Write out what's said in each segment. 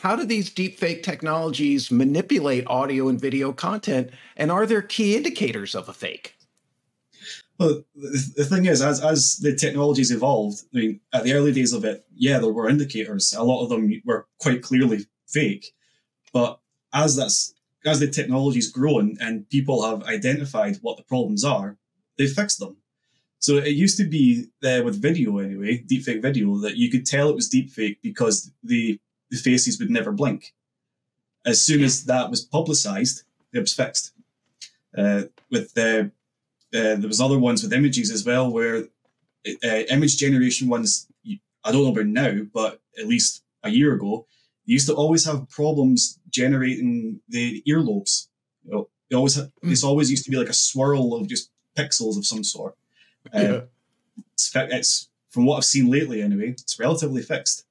How do these deepfake technologies manipulate audio and video content? And are there key indicators of a fake? Well, the thing is, as, as the technologies evolved, I mean, at the early days of it, yeah, there were indicators. A lot of them were quite clearly fake. But as that's as the technology's grown and people have identified what the problems are, they fixed them. So it used to be there with video anyway, deepfake video, that you could tell it was deepfake because the, the faces would never blink. As soon as that was publicized, it was fixed. Uh, with the, uh, there was other ones with images as well, where uh, image generation ones, I don't know about now, but at least a year ago, used to always have problems generating the earlobes. You know, they always had, mm. this always used to be like a swirl of just pixels of some sort. Uh, yeah. it's, it's from what I've seen lately anyway, it's relatively fixed.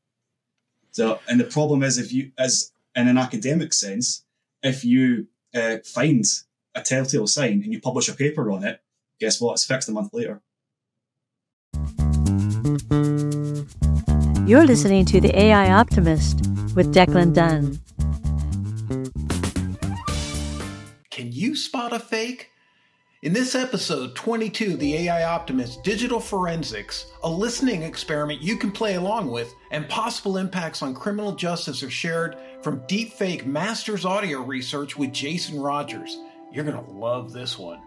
So, and the problem is if you, as in an academic sense, if you uh, find a telltale sign and you publish a paper on it, guess what? It's fixed a month later. You're listening to The AI Optimist with Declan Dunn. Can you spot a fake? In this episode 22, The AI Optimist Digital Forensics, a listening experiment you can play along with, and possible impacts on criminal justice are shared from deepfake masters audio research with Jason Rodgers. You're going to love this one.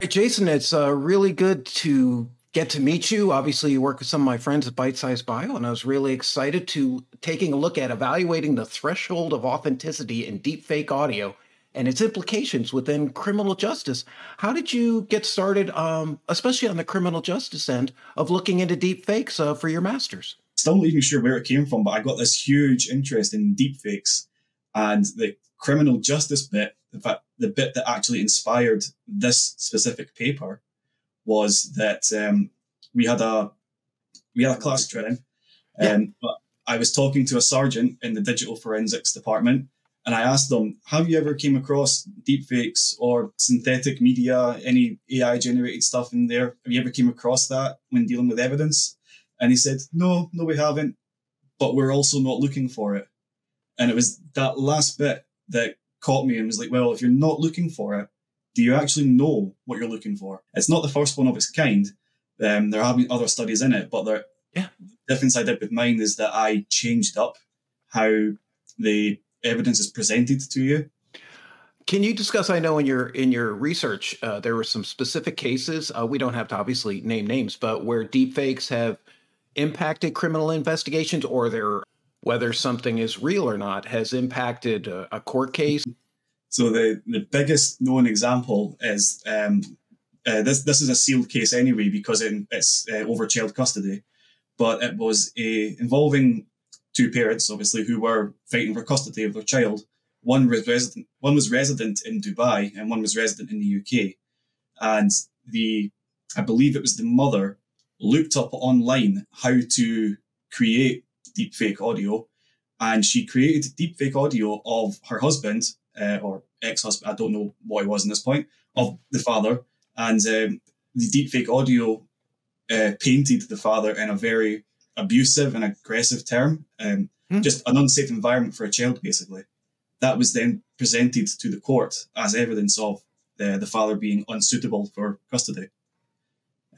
Hey, Jason, it's uh, really good to get to meet you. Obviously, you work with some of my friends at Bitesize Bio, and I was really excited to taking a look at evaluating the threshold of authenticity in deepfake audio and its implications within criminal justice. How did you get started, um, especially on the criminal justice end, of looking into deepfakes uh, for your masters? Still not even sure where it came from, but I got this huge interest in deep fakes and the criminal justice bit. In fact, the bit that actually inspired this specific paper was that um, we had a we had a class training, um, yeah. but I was talking to a sergeant in the digital forensics department, and I asked them, "Have you ever came across deepfakes or synthetic media, any AI generated stuff in there? Have you ever came across that when dealing with evidence?" And he said, "No, no, we haven't, but we're also not looking for it." And it was that last bit that caught me and was like, "Well, if you're not looking for it, do you actually know what you're looking for? It's not the first one of its kind. Um, there have been other studies in it, but the yeah. difference I did with mine is that I changed up how the evidence is presented to you. Can you discuss? I know in your in your research uh, there were some specific cases. Uh, we don't have to obviously name names, but where deepfakes have impacted criminal investigations, or there whether something is real or not has impacted a, a court case. So the, the biggest known example is um, uh, this. This is a sealed case anyway because it, it's uh, over child custody, but it was a involving two parents, obviously, who were fighting for custody of their child. One was resident. One was resident in Dubai, and one was resident in the UK. And the, I believe it was the mother, looked up online how to create deepfake audio, and she created deepfake audio of her husband uh, or ex-husband, I don't know what he was in this point, of the father. And um, the deepfake audio uh, painted the father in a very abusive and aggressive term, um, hmm. just an unsafe environment for a child, basically. That was then presented to the court as evidence of the, the father being unsuitable for custody.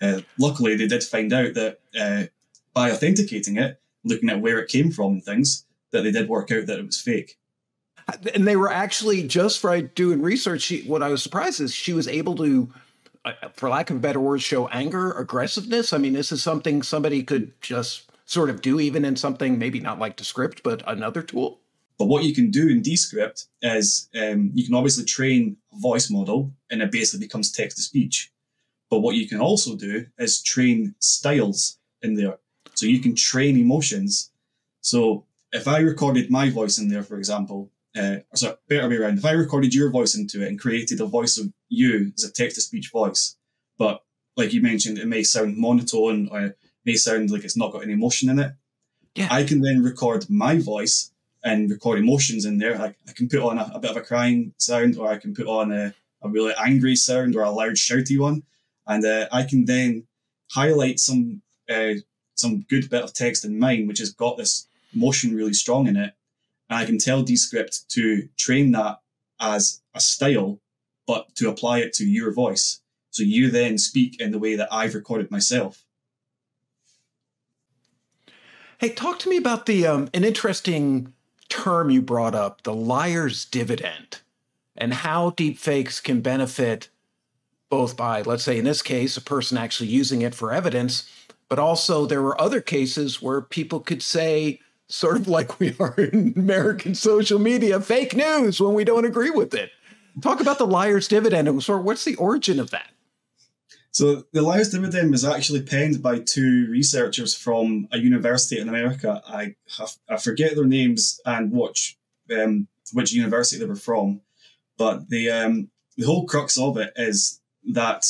Uh, luckily, they did find out that uh, by authenticating it, looking at where it came from and things, that they did work out that it was fake and they were actually just by doing research. She, what I was surprised is she was able to, uh, for lack of better word, show anger, aggressiveness. I mean, this is something somebody could just sort of do, even in something maybe not like Descript, but another tool. But what you can do in Descript is um, you can obviously train a voice model, and it basically becomes text to speech. But what you can also do is train styles in there. So you can train emotions. So if I recorded my voice in there, for example, uh, or sorry, better way around. If I recorded your voice into it and created a voice of you as a text to speech voice, but like you mentioned, it may sound monotone or may sound like it's not got any emotion in it. Yeah. I can then record my voice and record emotions in there. I, I can put on a, a, bit of a crying sound, or I can put on a, a really angry sound or a loud shouty one, and uh, I can then highlight some uh, some good bit of text in mine, which has got this emotion really strong in it. And I can tell Descript to train that as a style, but to apply it to your voice. So you then speak in the way that I've recorded myself. Hey, talk to me about the um, an interesting term you brought up, the liar's dividend, and how deepfakes can benefit both by, let's say, in this case, a person actually using it for evidence, but also there were other cases where people could say, sort of like we are in American social media, fake news when we don't agree with it. Talk about the liar's dividend and sort of what's the origin of that? So the liar's dividend was actually penned by two researchers from a university in America. I have, I forget their names and which um, which university they were from, but the um, the whole crux of it is that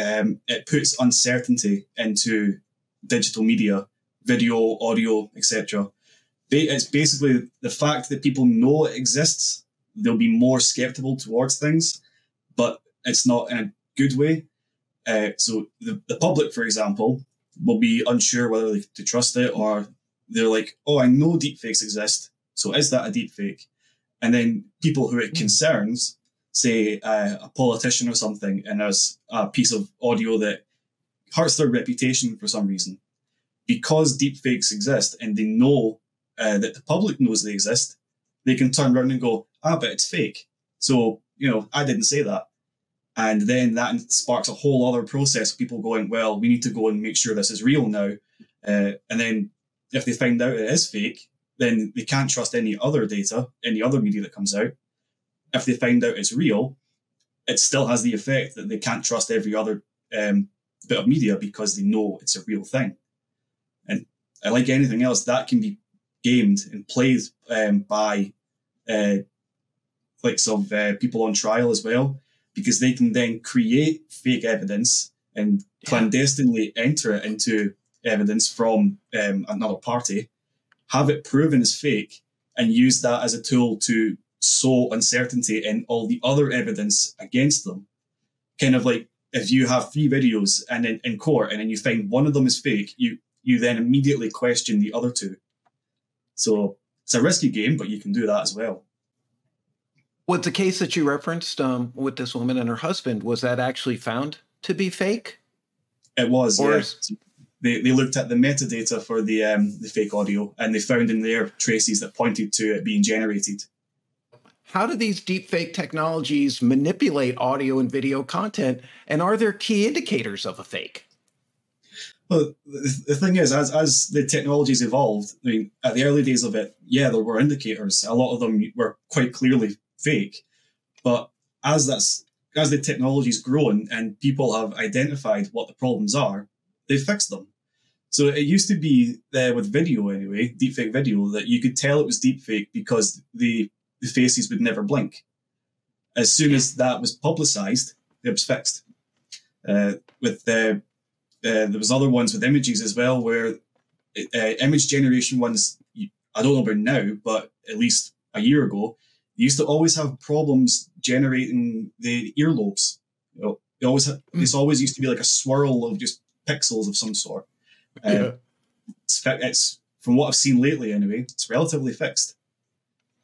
um, it puts uncertainty into digital media, video, audio, etc. It's basically the fact that people know it exists. They'll be more skeptical towards things, but it's not in a good way. Uh, so the, the public, for example, will be unsure whether they, to trust it or they're like, oh, I know deepfakes exist. So is that a deepfake? And then people who it hmm. concerns say uh, a politician or something, and there's a piece of audio that hurts their reputation for some reason. Because deepfakes exist and they know uh, that the public knows they exist, they can turn around and go, ah, but it's fake. So, you know, I didn't say that. And then that sparks a whole other process of people going, well, we need to go and make sure this is real now. Uh, and then if they find out it is fake, then they can't trust any other data, any other media that comes out if they find out it's real, it still has the effect that they can't trust every other um, bit of media because they know it's a real thing. And like anything else, that can be gamed and played um, by uh, some uh, people on trial as well, because they can then create fake evidence and clandestinely enter it into evidence from um, another party, have it proven as fake, and use that as a tool to sow uncertainty in all the other evidence against them. Kind of like if you have three videos and in, in court and then you find one of them is fake, you you then immediately question the other two. So it's a risky game, but you can do that as well. Was the case that you referenced um, with this woman and her husband was that actually found to be fake? It was. Or yeah. They, they looked at the metadata for the um, the fake audio and they found in there traces that pointed to it being generated how do these deepfake technologies manipulate audio and video content? And are there key indicators of a fake? Well, the thing is, as, as the technologies evolved, I mean, at the early days of it, yeah, there were indicators. A lot of them were quite clearly fake. But as that's as the technology's grown and people have identified what the problems are, they fixed them. So it used to be there with video anyway, deepfake video, that you could tell it was deepfake because the the faces would never blink. As soon as that was publicized, it was fixed. Uh, with the uh, there was other ones with images as well, where uh, image generation ones. I don't know about now, but at least a year ago, used to always have problems generating the earlobes. You know, they always had, mm. this always used to be like a swirl of just pixels of some sort. Uh, yeah. It's, it's from what I've seen lately, anyway. It's relatively fixed.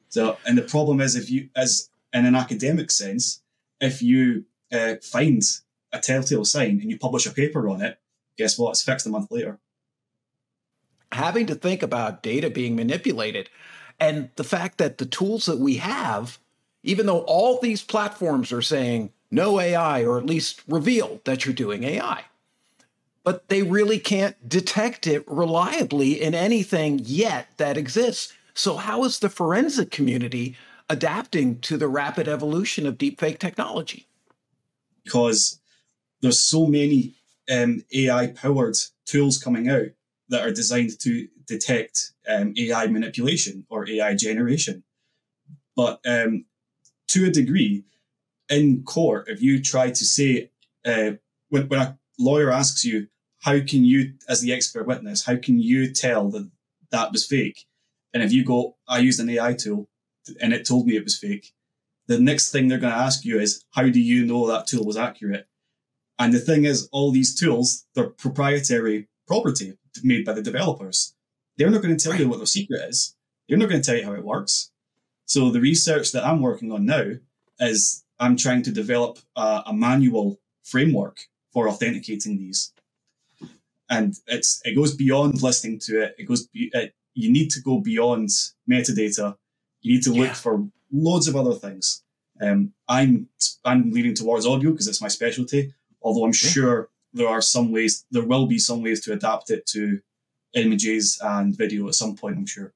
So, and the problem is, if you, as in an academic sense, if you uh, find a telltale sign and you publish a paper on it, guess what? It's fixed a month later. Having to think about data being manipulated and the fact that the tools that we have, even though all these platforms are saying no AI or at least reveal that you're doing AI, but they really can't detect it reliably in anything yet that exists. So, how is the forensic community adapting to the rapid evolution of deepfake technology? Because there's so many um, AI powered tools coming out that are designed to detect um, AI manipulation or AI generation. But um, to a degree, in court, if you try to say, uh, when, when a lawyer asks you, how can you, as the expert witness, how can you tell that that was fake? And if you go, I used an AI tool and it told me it was fake, the next thing they're going to ask you is, how do you know that tool was accurate? And the thing is, all these tools, they're proprietary property made by the developers. They're not going to tell you what their secret is. They're not going to tell you how it works. So the research that I'm working on now is I'm trying to develop a, a manual framework for authenticating these. And it's it goes beyond listening to it. It goes it, you need to go beyond metadata. You need to look yeah. for loads of other things. Um, I'm I'm leaning towards audio because it's my specialty. Although I'm sure there are some ways, there will be some ways to adapt it to images and video at some point. I'm sure.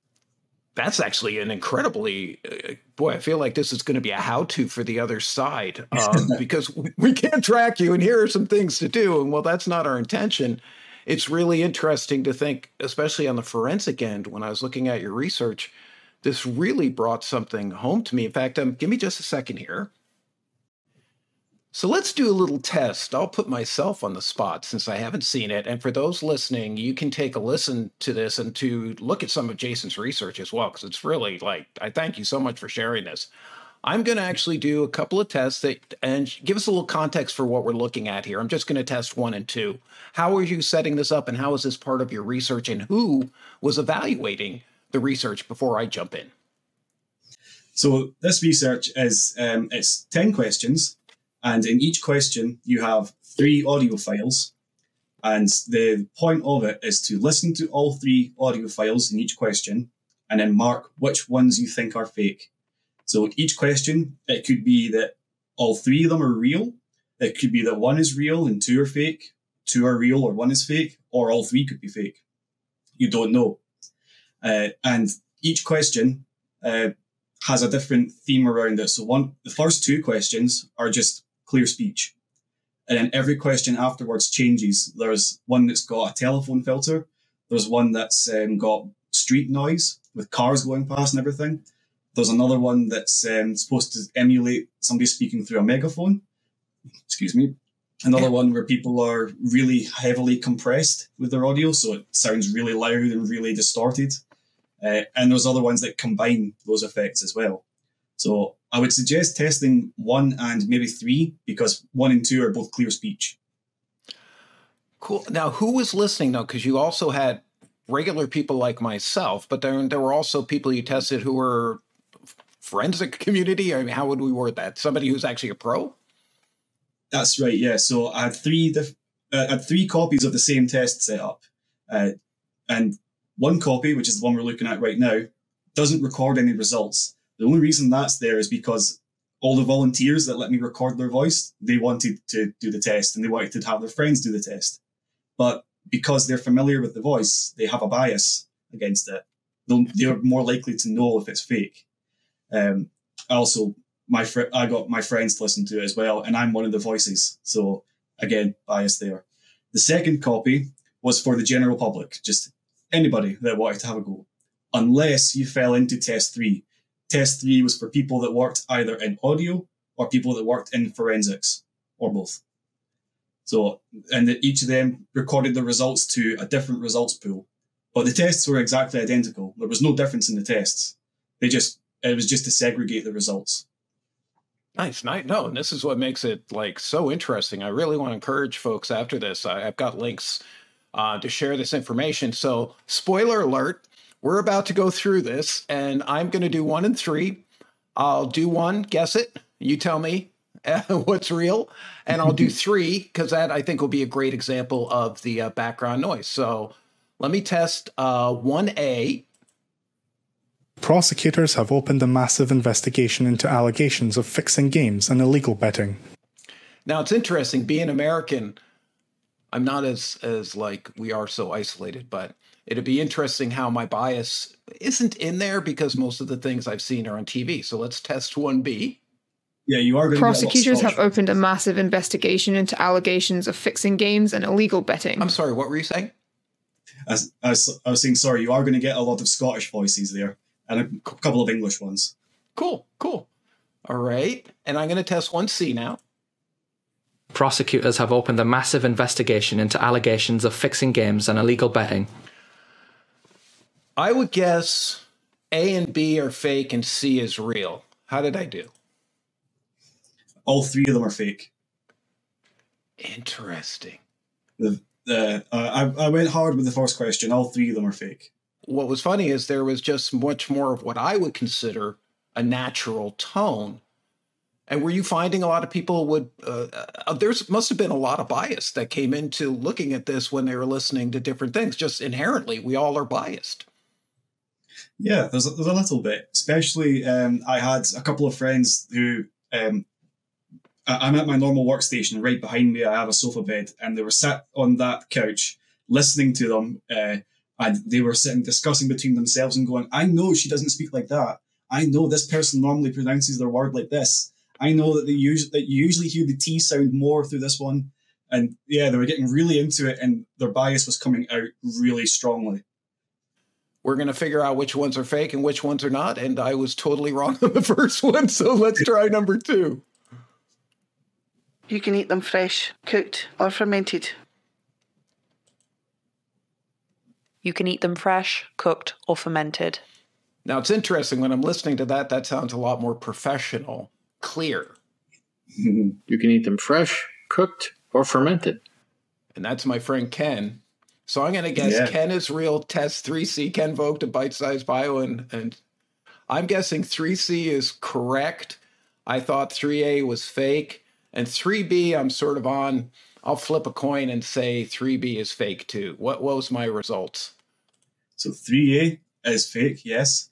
That's actually an incredibly uh, boy. I feel like this is going to be a how-to for the other side um, because we can't track you, and here are some things to do. And well, that's not our intention. It's really interesting to think, especially on the forensic end. When I was looking at your research, this really brought something home to me. In fact, um, give me just a second here. So let's do a little test. I'll put myself on the spot since I haven't seen it. And for those listening, you can take a listen to this and to look at some of Jason's research as well, because it's really like, I thank you so much for sharing this. I'm going to actually do a couple of tests that and give us a little context for what we're looking at here. I'm just going to test one and two. How are you setting this up and how is this part of your research and who was evaluating the research before I jump in? So this research is um, it's 10 questions and in each question, you have three audio files. And the point of it is to listen to all three audio files in each question and then mark which ones you think are fake. So each question, it could be that all three of them are real. It could be that one is real and two are fake, two are real or one is fake, or all three could be fake. You don't know. Uh, and each question uh, has a different theme around it. So one, the first two questions are just clear speech. And then every question afterwards changes. There's one that's got a telephone filter. There's one that's um, got street noise with cars going past and everything. There's another one that's um, supposed to emulate somebody speaking through a megaphone. Excuse me. Another one where people are really heavily compressed with their audio, so it sounds really loud and really distorted. Uh, and there's other ones that combine those effects as well. So I would suggest testing one and maybe three because one and two are both clear speech. Cool. Now, who was listening though? Because you also had regular people like myself, but there there were also people you tested who were forensic community. I mean, how would we word that? Somebody who's actually a pro. That's right. Yeah. So I had three diff- uh, I had three copies of the same test set up, uh, and one copy, which is the one we're looking at right now, doesn't record any results. The only reason that's there is because all the volunteers that let me record their voice, they wanted to do the test and they wanted to have their friends do the test. But because they're familiar with the voice, they have a bias against it. They're more likely to know if it's fake. Um, also, my fr- I got my friends to listen to it as well, and I'm one of the voices. So again, bias there. The second copy was for the general public, just anybody that wanted to have a go, unless you fell into test three, Test three was for people that worked either in audio or people that worked in forensics or both. So, and that each of them recorded the results to a different results pool. But the tests were exactly identical. There was no difference in the tests. They just, it was just to segregate the results. Nice, nice. No, and this is what makes it like so interesting. I really want to encourage folks after this. I, have got links uh, to share this information. So, spoiler alert: we're about to go through this, and I'm going to do one and three. I'll do one, guess it. You tell me what's real, and I'll do three because that I think will be a great example of the uh, background noise. So let me test uh, 1A. Prosecutors have opened a massive investigation into allegations of fixing games and illegal betting. Now it's interesting being American. I'm not as as like we are so isolated, but it'd be interesting how my bias isn't in there because most of the things I've seen are on TV. So let's test 1B. Yeah, you are. Going Prosecutors have opened a massive investigation into allegations of fixing games and illegal betting. I'm sorry, what were you saying? I, I, was, I was saying, sorry, you are going to get a lot of Scottish voices there and a couple of English ones. Cool, cool. All right. And I'm going to test 1C now. Prosecutors have opened a massive investigation into allegations of fixing games and illegal betting. I would guess A and B are fake and C is real. How did I do? All three of them are fake. Interesting. The, the uh, I, I went hard with the first question. All three of them are fake. what was funny is there was just much more of what I would consider a natural tone. And were you finding a lot of people would? Uh, uh, there's must have been a lot of bias that came into looking at this when they were listening to different things. Just inherently, we all are biased. Yeah, there's a, there's a little bit. Especially, um, I had a couple of friends who um, I'm at my normal workstation. Right behind me, I have a sofa bed, and they were sat on that couch listening to them. Uh, and they were sitting discussing between themselves and going, "I know she doesn't speak like that. I know this person normally pronounces their word like this. I know that they use that you usually hear the T sound more through this one." And yeah, they were getting really into it, and their bias was coming out really strongly we're going to figure out which ones are fake and which ones are not. And I was totally wrong on the first one. So let's try number two. You can eat them fresh, cooked, or fermented. You can eat them fresh, cooked, or fermented. Now it's interesting when I'm listening to that, that sounds a lot more professional, clear. you can eat them fresh, cooked, or fermented. And that's my friend Ken. So I'm going to guess yeah. Ken is real, test 3C, Ken Vogt to Bitesize Bio, and, and I'm guessing 3C is correct. I thought 3A was fake. And 3B, I'm sort of on. I'll flip a coin and say 3B is fake too. What, what was my results? So 3A is fake, yes.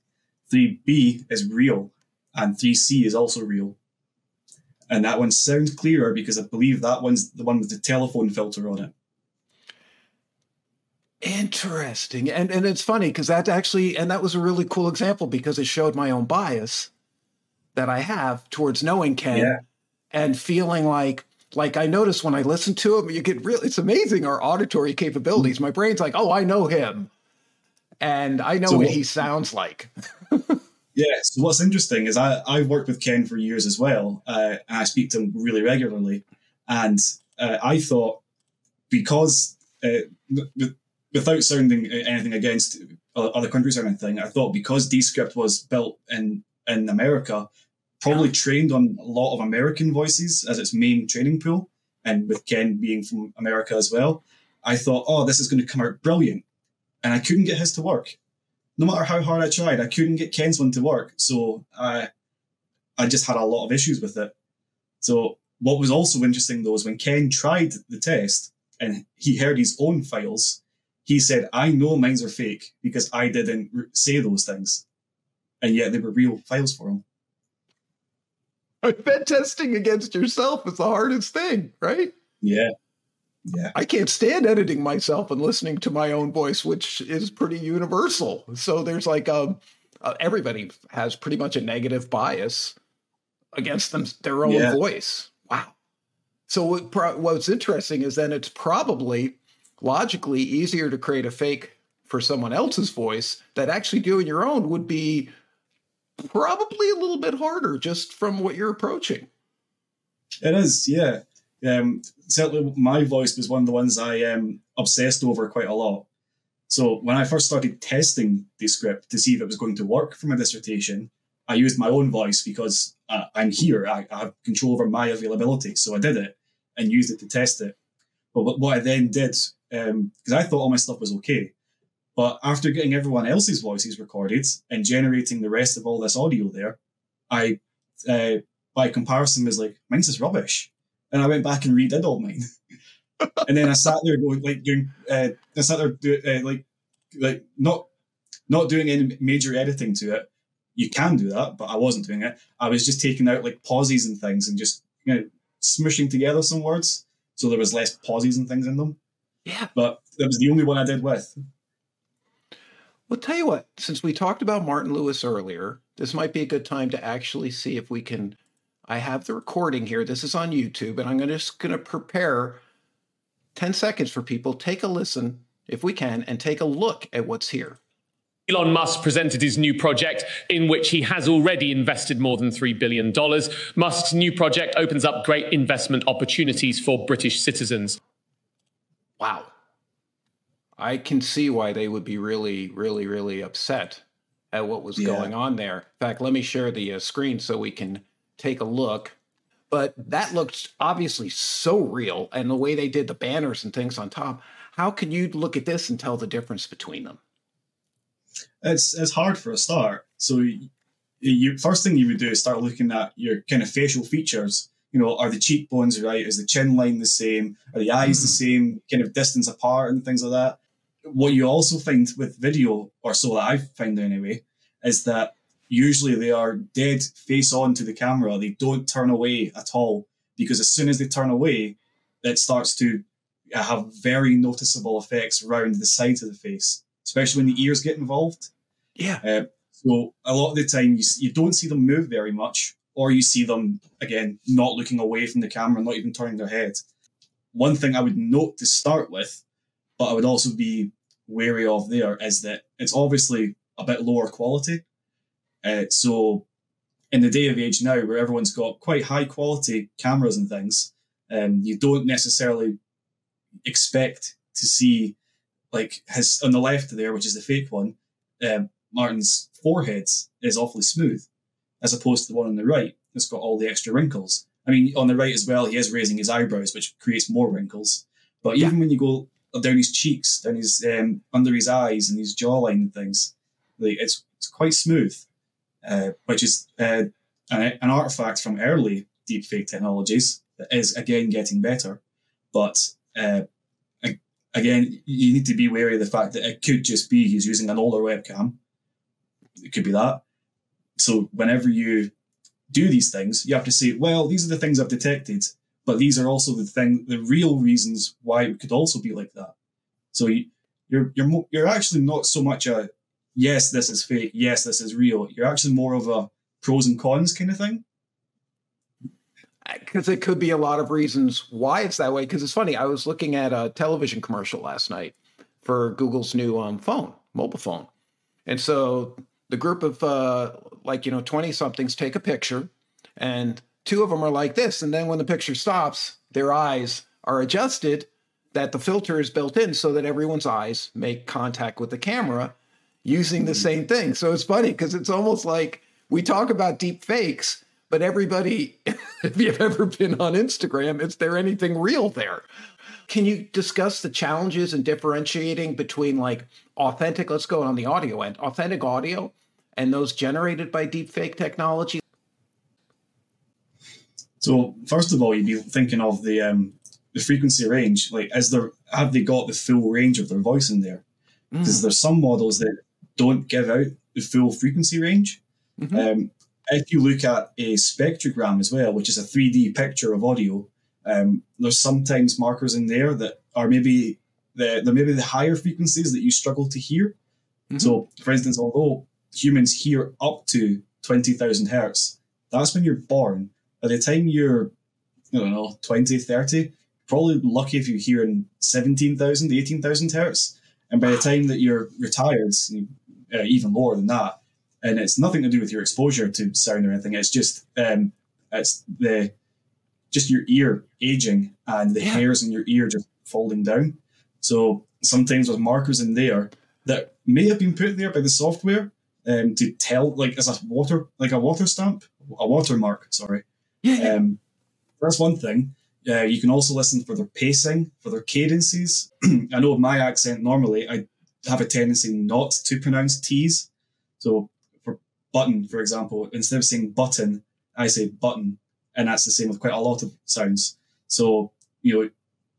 3B is real. And 3C is also real. And that one sounds clearer because I believe that one's the one with the telephone filter on it. Interesting. And and it's funny because that actually and that was a really cool example because it showed my own bias that I have towards knowing Ken yeah. and feeling like like I notice when I listen to him, you get really it's amazing our auditory capabilities. My brain's like, oh, I know him. And I know so what, what he sounds like. yeah. So what's interesting is I, I've worked with Ken for years as well. Uh, and I speak to him really regularly. And uh, I thought because uh, without sounding anything against other countries or anything, I thought because Descript was built in in America, probably trained on a lot of American voices as its main training pool, and with Ken being from America as well, I thought, oh, this is going to come out brilliant, and I couldn't get his to work. No matter how hard I tried, I couldn't get Ken's one to work. So I, I just had a lot of issues with it. So what was also interesting though is when Ken tried the test and he heard his own files he said, I know mines are fake because I didn't say those things. And yet they were real files for him. I bet testing against yourself is the hardest thing, right? Yeah. Yeah. I can't stand editing myself and listening to my own voice, which is pretty universal. So there's like um, uh, everybody has pretty much a negative bias against them their own yeah. voice. Wow. So what pro- what's interesting is then it's probably logically easier to create a fake for someone else's voice that actually doing your own would be probably a little bit harder just from what you're approaching. It is, yeah. Um, certainly, my voice was one of the ones I um, obsessed over quite a lot. So when I first started testing Descript to see if it was going to work for my dissertation, I used my own voice because uh, I'm here. I, I, have control over my availability. So I did it and used it to test it. But what I then did because um, I thought all my stuff was okay. But after getting everyone else's voices recorded and generating the rest of all this audio there, I, uh, by comparison, was like, mine's is rubbish. And I went back and redid all mine. and then I sat there going, like, doing, uh, I sat there, do, uh, like, like, not, not doing any major editing to it. You can do that, but I wasn't doing it. I was just taking out like pauses and things and just, you know, smushing together some words. So there was less pauses and things in them. Yeah. But that was the only one I did with. Well, tell you what, since we talked about Martin Lewis earlier, this might be a good time to actually see if we can. I have the recording here. This is on YouTube, and I'm gonna, just going to prepare 10 seconds for people. Take a listen, if we can, and take a look at what's here. Elon Musk presented his new project, in which he has already invested more than $3 billion. Musk's new project opens up great investment opportunities for British citizens wow. I can see why they would be really, really, really upset at what was yeah. going on there. In fact, let me share the uh, screen so we can take a look. But that looks obviously so real, and the way they did the banners and things on top. How can you look at this and tell the difference between them? It's it's hard for a start. So you, you first thing you would do is start looking at your kind of facial features. You know, are the cheekbones right? Is the chin line the same? Are the eyes the same? Kind of distance apart and things like that. What you also find with video, or so that I find anyway, is that usually they are dead face on to the camera. They don't turn away at all because as soon as they turn away, it starts to have very noticeable effects around the sides of the face, especially when the ears get involved. Yeah. Uh, so a lot of the time you, you don't see them move very much, or you see them again not looking away from the camera, not even turning their head. One thing I would note to start with, but I would also be wary of there, is that it's obviously a bit lower quality. Uh, so in the day of age now, where everyone's got quite high quality cameras and things, um, you don't necessarily expect to see like his on the left there, which is the fake one. Um, Martin's forehead is awfully smooth, as opposed to the one on the right that's got all the extra wrinkles. I mean, on the right as well, he is raising his eyebrows, which creates more wrinkles. But even when you go down his cheeks, down his um, under his eyes and his jawline and things, like it's it's quite smooth, uh, which is uh, an, an artifact from early deepfake technologies that is again getting better. But uh, again, you need to be wary of the fact that it could just be he's using an older webcam. It could be that. So whenever you do these things, you have to say, well, these are the things I've detected, but these are also the thing, the real reasons why it could also be like that. So you, you're you're mo- you're actually not so much a yes, this is fake, yes, this is real. You're actually more of a pros and cons kind of thing. because it could be a lot of reasons why it's that way. Because it's funny, I was looking at a television commercial last night for Google's new um, phone, mobile phone, and so the group of uh, like you know twenty somethings take a picture, and two of them are like this, and then when the picture stops, their eyes are adjusted that the filter is built in so that everyone's eyes make contact with the camera using the hmm. same thing. So it's funny because it's almost like we talk about deep fakes, but everybody, if you've ever been on Instagram, is there anything real there? Can you discuss the challenges in differentiating between like authentic, let's go on the audio end, authentic audio and those generated by deepfake technology? So first of all, you'd be thinking of the um, the frequency range. Like, is there have they got the full range of their voice in there? Because there's some models that don't give out the full frequency range. Um, if you look at a spectrogram as well, which is a 3D picture of audio, um, there's sometimes markers in there that are maybe the they're maybe the higher frequencies that you struggle to hear. So, for instance, although humans hear up to 20,000 hertz, that's when you're born. By the time you're, I don't know, 20, 30, probably lucky if you're hearing 17,000, 18,000 hertz. And by the time that you're retired, uh, even lower than that, and it's nothing to do with your exposure to sound or anything. It's just um, it's the just your ear aging and the hairs in your ear just falling down. So sometimes there's markers in there that may have been put there by the software um, to tell, like as a water, like a water stamp, a watermark. Sorry. Yeah. Um, that's one thing. Uh, you can also listen for their pacing, for their cadences. I know with my accent normally, I have a tendency not to pronounce T's. So for button, for example, instead of saying button, I say button, and that's the same with quite a lot of sounds. So you know,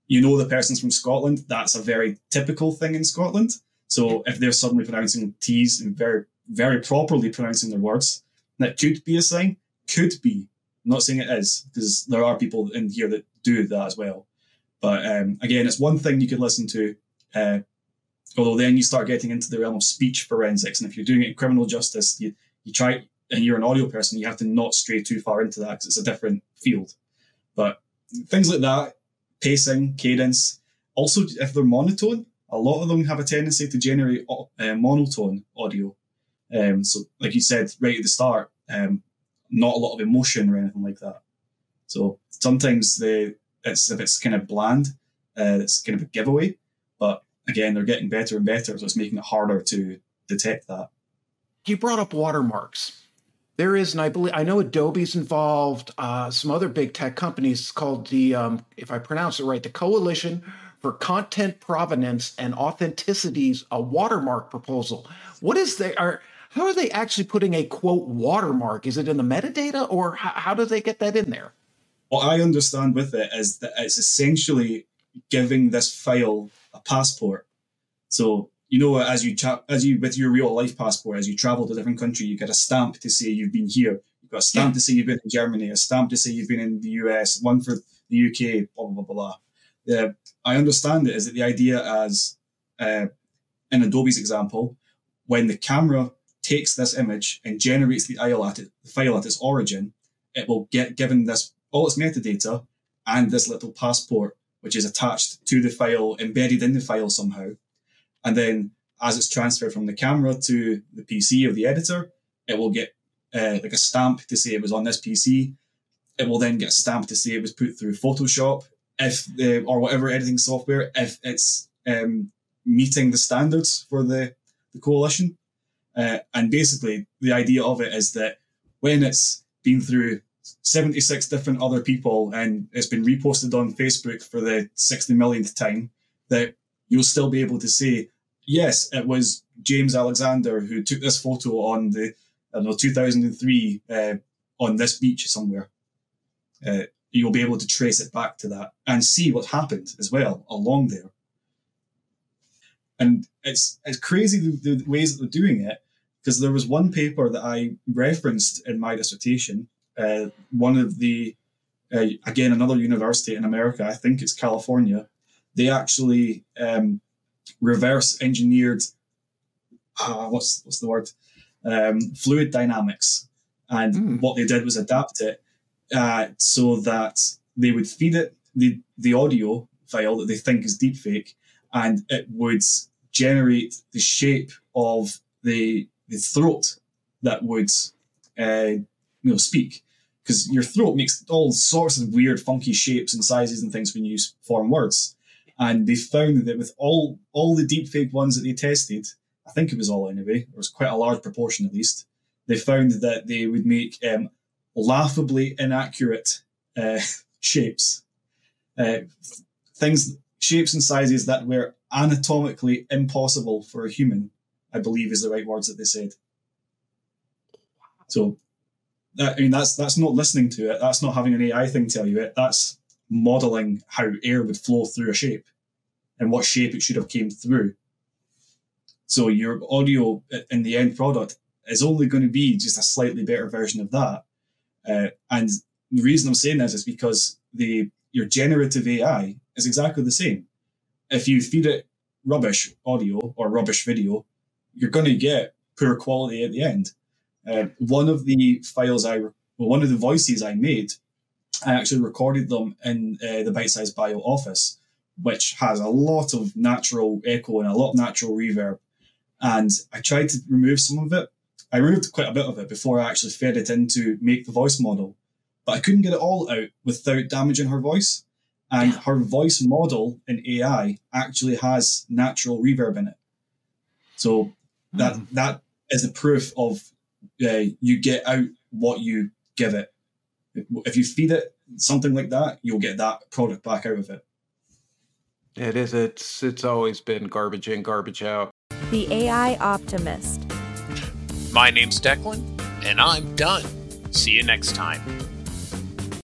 you know the person's from Scotland. That's a very typical thing in Scotland. So if they're suddenly pronouncing T's and very very properly pronouncing their words, that could be a sign. Could be. I'm not saying it is because there are people in here that do that as well. But um, again, it's one thing you could listen to. Uh, although then you start getting into the realm of speech forensics, and if you're doing it in criminal justice, you you try and you're an audio person, you have to not stray too far into that because it's a different field. But things like that, pacing, cadence, also if they're monotone, a lot of them have a tendency to generate uh, monotone audio. Um, so, like you said right at the start, um, not a lot of emotion or anything like that. So sometimes the it's if it's kind of bland, uh, it's kind of a giveaway. But again, they're getting better and better, so it's making it harder to detect that. You brought up watermarks. There is, and I believe I know Adobe's involved. Uh, some other big tech companies called the, um, if I pronounce it right, the Coalition for content provenance and authenticity's a watermark proposal. What is they are? How are they actually putting a quote watermark? Is it in the metadata, or how, how do they get that in there? What I understand with it is that it's essentially giving this file a passport. So you know, as you cha- as you with your real life passport, as you travel to a different country, you get a stamp to say you've been here. You've got a stamp yeah. to say you've been in Germany, a stamp to say you've been in the US, one for the UK, blah blah blah blah. blah. I understand it is that the idea as uh, in Adobe's example, when the camera takes this image and generates the file at, it, the file at its origin, it will get given this all its metadata and this little passport, which is attached to the file, embedded in the file somehow. And then as it's transferred from the camera to the PC of the editor, it will get uh, like a stamp to say it was on this PC. It will then get a stamp to say it was put through Photoshop, if the or whatever editing software, if it's um, meeting the standards for the the coalition. Uh, and basically, the idea of it is that when it's been through 76 different other people and it's been reposted on Facebook for the 60 millionth time, that you'll still be able to say, yes, it was James Alexander who took this photo on the, I don't know, 2003 uh, on this beach somewhere. Uh, you'll be able to trace it back to that and see what happened as well along there. And it's it's crazy the, the ways that they're doing it because there was one paper that I referenced in my dissertation. Uh, one of the uh, again another university in America, I think it's California. They actually um, reverse engineered uh, what's what's the word um, fluid dynamics, and mm. what they did was adapt it uh, so that they would feed it the the audio file that they think is deepfake, and it would generate the shape of the the throat that would uh, you know speak. Because your throat makes all sorts of weird funky shapes and sizes and things when you form words. And they found that with all all the deepfake ones that they tested i think it was all anyway it was quite a large proportion at least they found that they would make um, laughably inaccurate uh, shapes. Uh, things shapes and sizes that were anatomically impossible for a human I believe is the right words that they said. So, that, I mean, that's that's not listening to it. That's not having an AI thing tell you it. That's modeling how air would flow through a shape and what shape it should have came through. So your audio in the end product is only going to be just a slightly better version of that. Uh, and the reason I'm saying this is because the your generative AI is exactly the same. If you feed it rubbish audio or rubbish video, you're going to get poor quality at the end. Uh, one of the files I, well, one of the voices I made, I actually recorded them in uh, the Bitesize Bio office, which has a lot of natural echo and a lot of natural reverb. And I tried to remove some of it. I removed quite a bit of it before I actually fed it in to make the voice model, but I couldn't get it all out without damaging her voice. And her voice model in AI actually has natural reverb in it. So that mm. that is a proof of uh, you get out what you give it. If you feed it something like that, you'll get that product back out of it. It is. It's it's always been garbage in, garbage out. The AI Optimist. My name's Declan, and I'm done. See you next time.